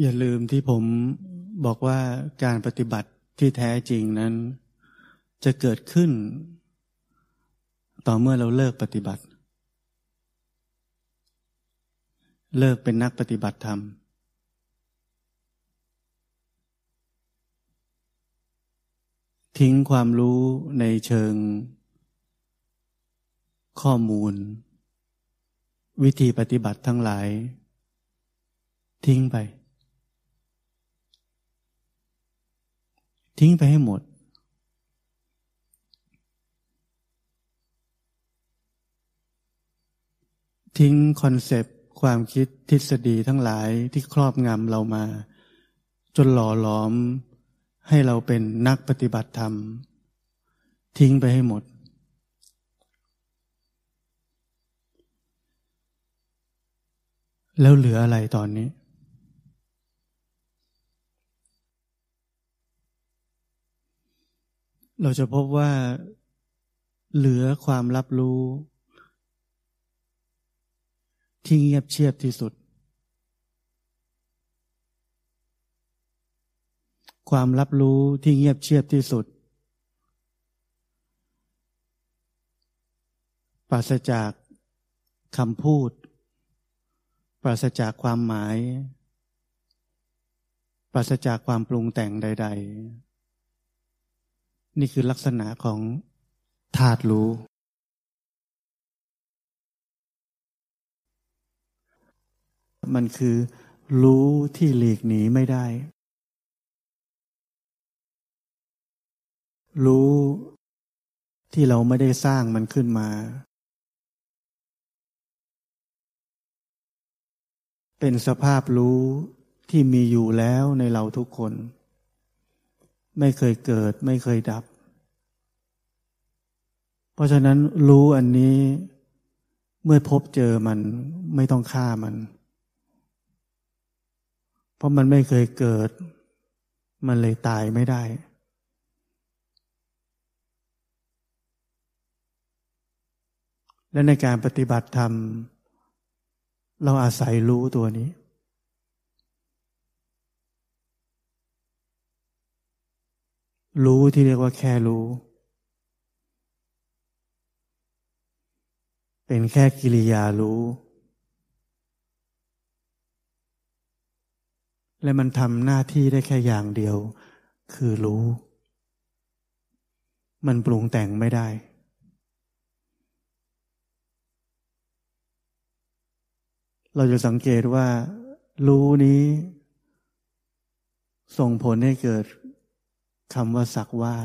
อย่าลืมที่ผมบอกว่าการปฏิบัติที่แท้จริงนั้น จะเกิดขึ้น ต่อเมื่อเราเลิกปฏิบัติ เลิกเป็นนักปฏิบัติธรรมทิ้งความรู้ในเชิง ข้อมูล วิธีปฏิบัติทั้งหลาย ทิ้งไป ทิ้งไปให้หมด ทิ้งคอนเซปต์ความคิดทฤษฎีทั้งหลายที่ครอบงำเรามา จนหล่อหลอมให้เราเป็นนักปฏิบัติธรรม ทิ้งไปให้หมด แล้วเหลืออะไรตอนนี้ เราจะพบว่าเหลือความรับรู้ ที่เงียบเชียบที่สุด ความรับรู้ที่เงียบเชียบที่สุด ปราศจากคำพูด ปราศจากความหมาย ปราศจากความปรุงแต่งใด ๆ นี่คือลักษณะของธาตุรู้ มันคือรู้ที่หลีกหนีไม่ได้ รู้ที่เราไม่ได้สร้างมันขึ้นมา เป็นสภาพรู้ที่มีอยู่แล้วในเราทุกคน ไม่เคยเกิดไม่เคยดับ เพราะฉะนั้นรู้อันนี้เมื่อพบเจอมันไม่ต้องฆ่ามัน เพราะมันไม่เคยเกิด มันเลยตายไม่ได้ และในการปฏิบัติธรรม เราอาศัยรู้ตัวนี้รู้ที่เรียกว่าแค่รู้ เป็นแค่กิริยารู้ และมันทำหน้าที่ได้แค่อย่างเดียว คือรู้ มันปรุงแต่งไม่ได้ เราจะสังเกตว่า รู้นี้ ส่งผลให้เกิดคำว่าสักว่า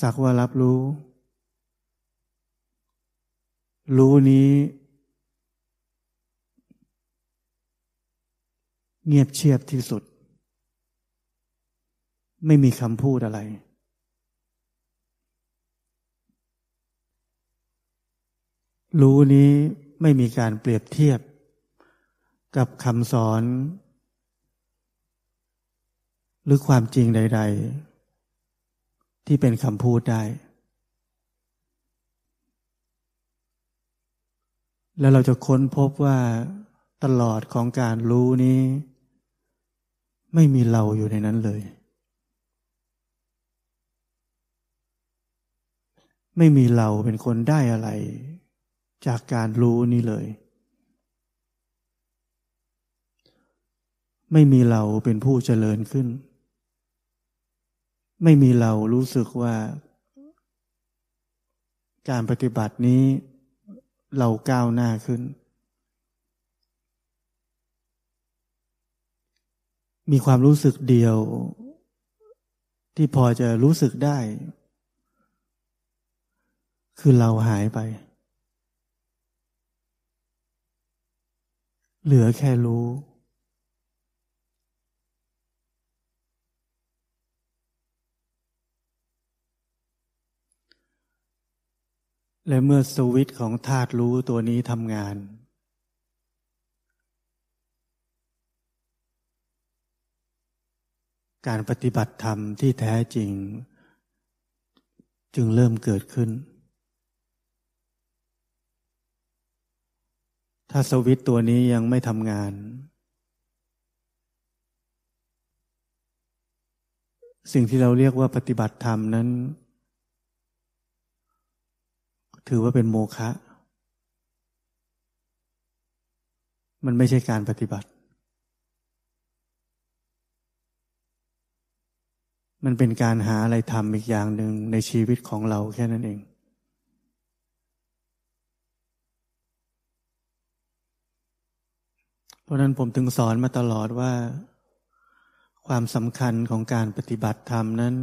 สักว่ารับรู้ รู้นี้ เงียบเชียบที่สุด ไม่มีคำพูดอะไร รู้นี้ไม่มีการเปรียบเทียบ กับคำสอน หรือความจริงใด ๆ ที่เป็นคำพูดได้ แล้วเราจะค้นพบว่าตลอดของการรู้นี้ ไม่มีเราอยู่ในนั้นเลย ไม่มีเราเป็นคนได้อะไร จากการรู้นี้เลย ไม่มีเราเป็นผู้เจริญขึ้น ไม่มีเรารู้สึกว่า การปฏิบัตินี้เราก้าวหน้าขึ้น มีความรู้สึกเดียว ที่พอจะรู้สึกได้ คือเราหายไป เหลือแค่รู้ และเมื่อสวิตของธาตุรู้ตัวนี้ทำงาน การปฏิบัติธรรมที่แท้จริง จึงเริ่มเกิดขึ้น ถ้าสวิตตัวนี้ยังไม่ทำงาน สิ่งที่เราเรียกว่าปฏิบัติธรรมนั้น ถือว่าเป็นโมฆะมันไม่ใช่การปฏิบัติ มันเป็นการหาอะไรทำอีกอย่างหนึ่งในชีวิตของเราแค่นั้นเอง เพราะนั้นผมถึงสอนมาตลอดว่า ความสำคัญของการปฏิบัติธรรมนั้น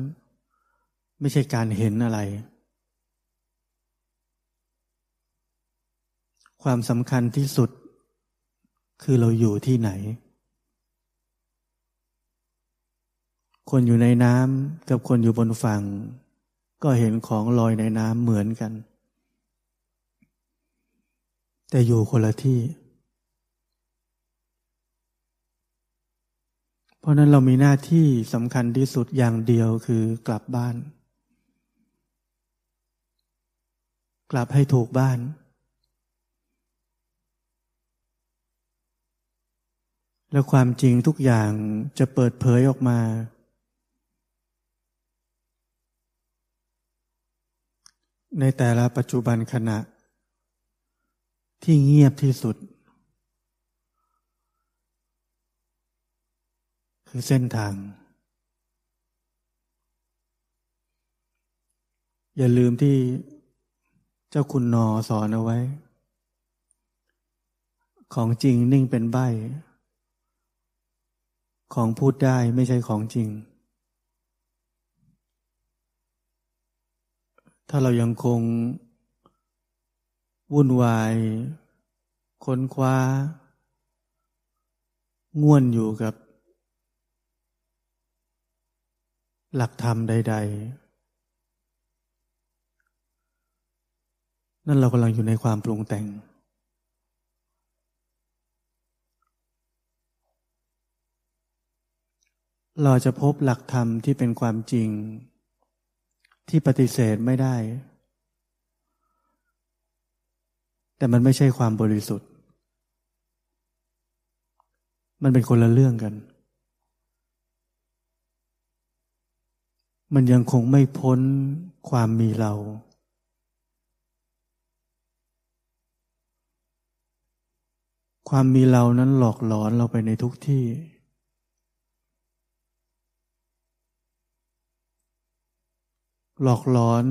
ไม่ใช่การเห็นอะไร ความสำคัญที่สุด คือเราอยู่ที่ไหน คนอยู่ในน้ำกับคนอยู่บนฝั่ง ก็เห็นของลอยในน้ำเหมือนกัน แต่อยู่คนละที่ เพราะนั้นเรามีหน้าที่สำคัญที่สุดอย่างเดียวคือกลับบ้าน กลับให้ถูกบ้าน และความจริงทุกอย่างจะเปิดเผยออกมา ในแต่ละปัจจุบันขณะ ที่เงียบที่สุด คือเส้นทาง อย่าลืมที่เจ้าคุณนอสอนเอาไว้ ของจริงนิ่งเป็นใบ ของพูดได้ไม่ใช่ของจริง ถ้าเรายังคง วุ่นวาย ค้นคว้า ง่วนอยู่กับ หลักธรรมใด ๆ นั่นเรากำลังอยู่ในความปรุงแต่ง เราจะพบหลักธรรมที่เป็นความจริง ที่ปฏิเสธไม่ได้ แต่มันไม่ใช่ความบริสุทธิ์ มันเป็นคนละเรื่องกัน มันยังคงไม่พ้นความมีเรา ความมีเรานั้นหลอกหลอนเราไปในทุกที่ หลอกหลอน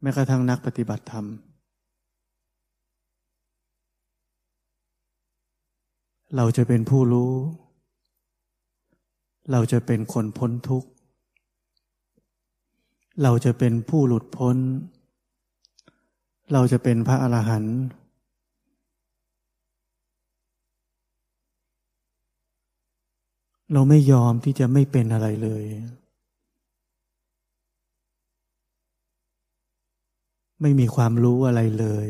แม้กระทั่งนักปฏิบัติธรรม เราจะเป็นผู้รู้ เราจะเป็นคนพ้นทุกข์ เราจะเป็นผู้หลุดพ้น เราจะเป็นพระอรหันต์เราไม่ยอมที่จะไม่เป็นอะไรเลย ไม่มีความรู้อะไรเลย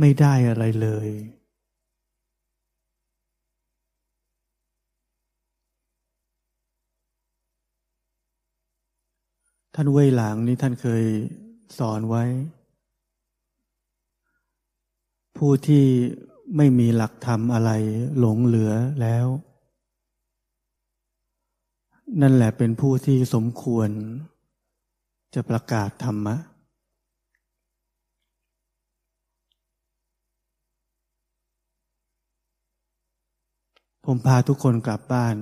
ไม่ได้อะไรเลย ท่านเว่ยหลางนี้ท่านเคยสอนไว้ ผู้ที่ไม่มีหลักธรรมอะไรหลงเหลือแล้ว นั่นแหละเป็นผู้ที่สมควร จะประกาศธรรมะ ผมพาทุกคนกลับบ้าน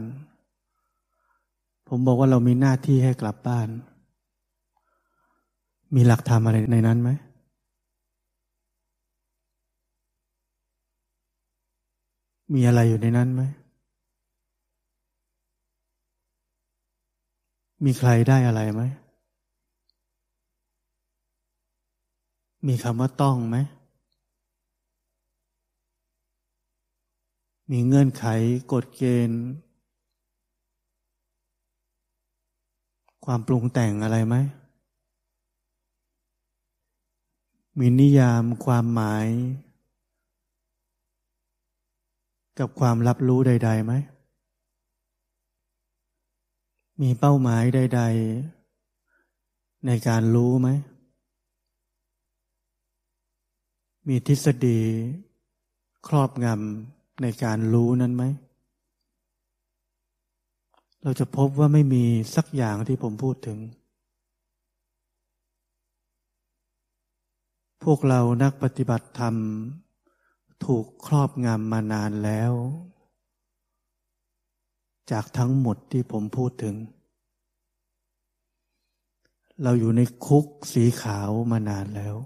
ผมบอกว่าเรามีหน้าที่ให้กลับบ้าน มีหลักธรรมอะไรในนั้นไหมมีอะไรอยู่ในนั้นไหม มีใครได้อะไรไหม มีคำว่าต้องไหม มีเงื่อนไขกฎเกณฑ์ ความปรุงแต่งอะไรไหม มีนิยามความหมาย กับความรับรู้ใด ๆไหม มีเป้าหมายใด ๆ ในการรู้ไหม มีทฤษฎีครอบงำในการรู้นั้นไหม เราจะพบว่าไม่มีสักอย่างที่ผมพูดถึง พวกเรานักปฏิบัติธรรม ถูกครอบงำมานานแล้ว จากทั้งหมดที่ผมพูดถึง เราอยู่ในคุกสีขาวมานานแล้ว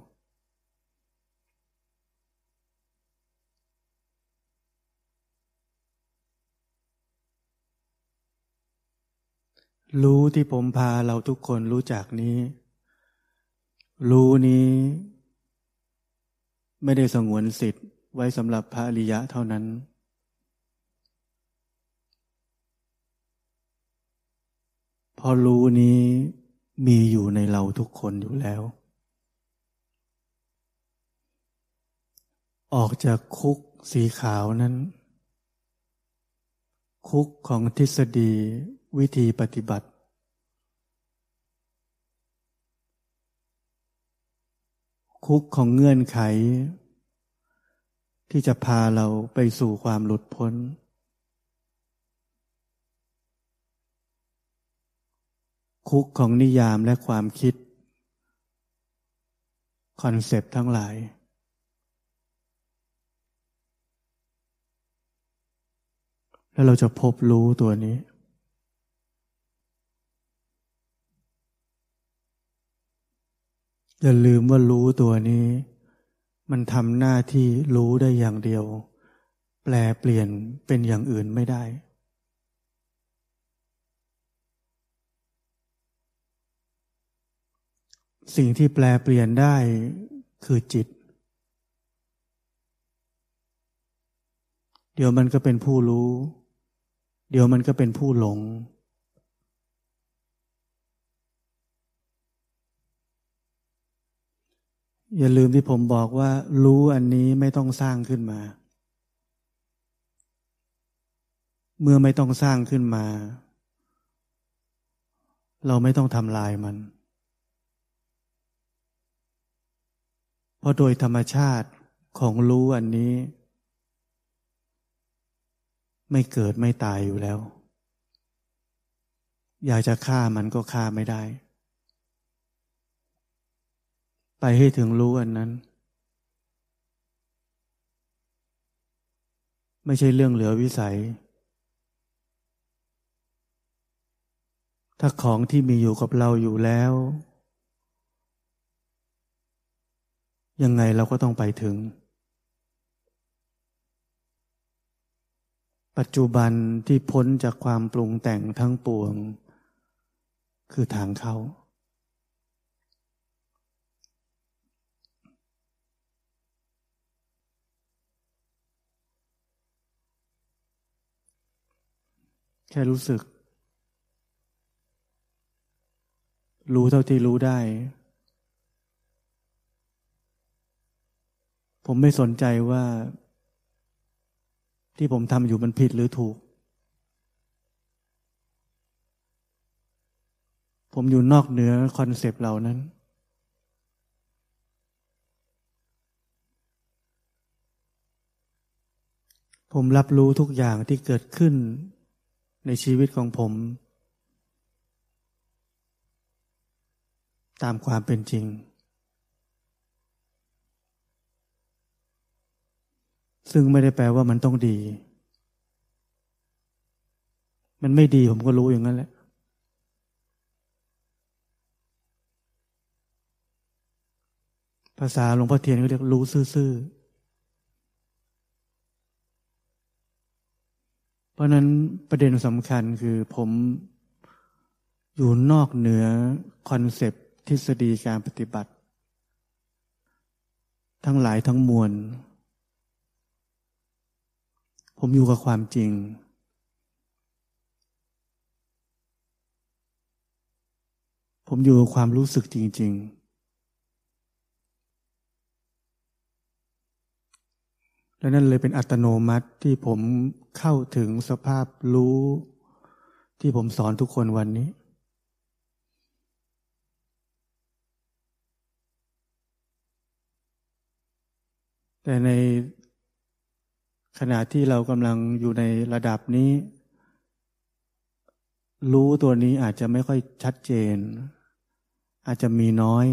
รู้ที่ผมพาเราทุกคนรู้จักนี้ รู้นี้ ไม่ได้สงวนสิทธิ์ไว้สำหรับพระอริยะเท่านั้น พอรู้นี้มีอยู่ในเราทุกคนอยู่แล้ว ออกจากคุกสีขาวนั้น คุกของทฤษฎี วิธีปฏิบัติ คุกของเงื่อนไข ที่จะพาเราไปสู่ความหลุดพ้น คุกของนิยามและความคิด คอนเซปต์ทั้งหลายแล้วเราจะพบรู้ตัวนี้ อย่าลืมว่ารู้ตัวนี้ มันทำหน้าที่รู้ได้อย่างเดียว แปลเปลี่ยนเป็นอย่างอื่นไม่ได้ สิ่งที่แปลเปลี่ยนได้คือจิต เดี๋ยวมันก็เป็นผู้รู้ เดี๋ยวมันก็เป็นผู้หลง อย่าลืมที่ผมบอกว่า รู้อันนี้ไม่ต้องสร้างขึ้นมา เมื่อไม่ต้องสร้างขึ้นมา เราไม่ต้องทำลายมัน เพราะโดยธรรมชาติของรู้อันนี้ ไม่เกิดไม่ตายอยู่แล้ว อยากจะฆ่ามันก็ฆ่าไม่ได้ ไปให้ถึงรู้อันนั้น ไม่ใช่เรื่องเหลือวิสัย ถ้าของที่มีอยู่กับเราอยู่แล้ว ยังไงเราก็ต้องไปถึง ปัจจุบันที่พ้นจากความปรุงแต่งทั้งปวง คือทางเขา แค่รู้สึก รู้เท่าที่รู้ได้ ผมไม่สนใจว่า ที่ผมทำอยู่มันผิดหรือถูก ผมอยู่นอกเหนือคอนเซปต์เหล่านั้นผมรับรู้ทุกอย่างที่เกิดขึ้น ในชีวิตของผม ตามความเป็นจริง ซึ่งไม่ได้แปลว่ามันต้องดี มันไม่ดีผมก็รู้อย่างนั้นแหละ ภาษาหลวงพ่อเทียนก็เรียกรู้ซื่อ เพราะนั้นประเด็นสำคัญคือผมอยู่นอกเหนือคอนเซปต์ทฤษฎีการปฏิบัติ ทั้งหลายทั้งมวล ผมอยู่กับความจริง ผมอยู่กับความรู้สึกจริง ๆ และนั่นเลยเป็นอัตโนมัติที่ผมเข้าถึงสภาพรู้ ที่ผมสอนทุกคนวันนี้ แต่ในขณะที่เรากำลังอยู่ในระดับนี้ รู้ตัวนี้อาจจะไม่ค่อยชัดเจน อาจจะมีน้อย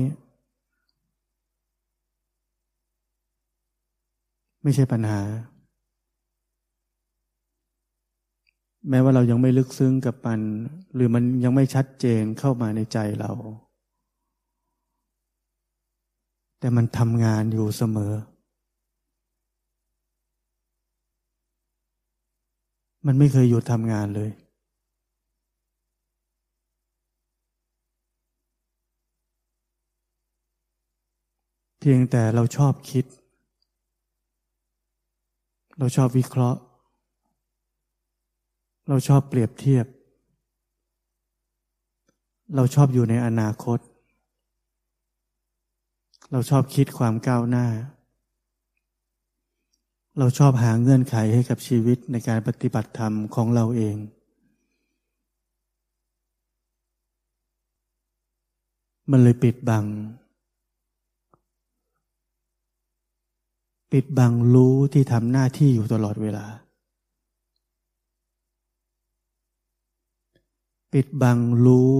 ไม่ใช่ปัญหา แม้ว่าเรายังไม่ลึกซึ้งกับมัน หรือมันยังไม่ชัดเจนเข้ามาในใจเรา แต่มันทำงานอยู่เสมอ มันไม่เคยหยุดทำงานเลยเพียงแต่เราชอบคิด เราชอบวิเคราะห์ เราชอบเปรียบเทียบ เราชอบอยู่ในอนาคต เราชอบคิดความก้าวหน้า เราชอบหาเงื่อนไขให้กับชีวิตในการปฏิบัติธรรมของเราเองมันเลยปิดบัง ปิดบังรู้ที่ทำหน้าที่อยู่ตลอดเวลา ปิดบังรู้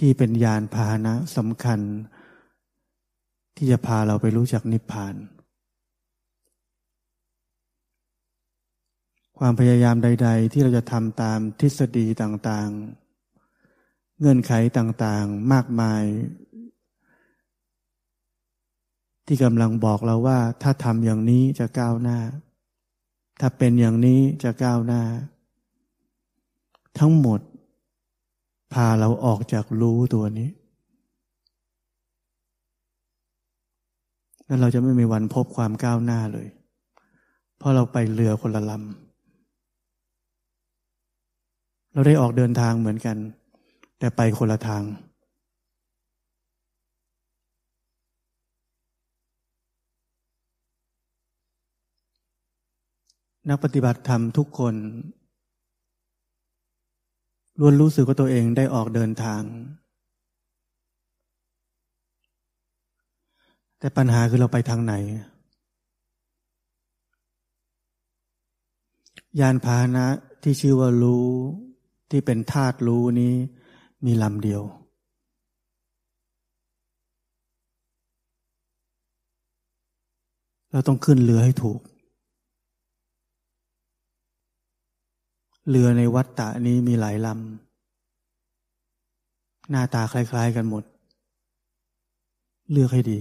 ที่เป็นยานพาหนะสำคัญ ที่จะพาเราไปรู้จักนิพพาน ความพยายามใด ๆ ที่เราจะทำตามทฤษฎีต่างๆ เงื่อนไขต่างๆ มากมาย ที่กำลังบอกเราว่า ถ้าทำอย่างนี้จะก้าวหน้า ถ้าเป็นอย่างนี้จะก้าวหน้า ทั้งหมด พาเราออกจากรู้ตัวนี้แล้วเราจะไม่มีวันพบความก้าวหน้าเลย เพราะเราไปเรือคนละลำเราได้ออกเดินทางเหมือนกัน แต่ไปคนละทาง นักปฏิบัติธรรมทุกคนล้วนรู้สึกว่าตัวเองได้ออกเดินทาง แต่ปัญหาคือเราไปทางไหน ยานพาหนะที่ชื่อว่ารู้ที่เป็นธาตุรู้นี้มีลำเดียว เราต้องขึ้นเรือให้ถูก เรือในวัดตะนี้มีหลายลำ หน้าตาคล้ายๆกันหมด เลือกให้ดี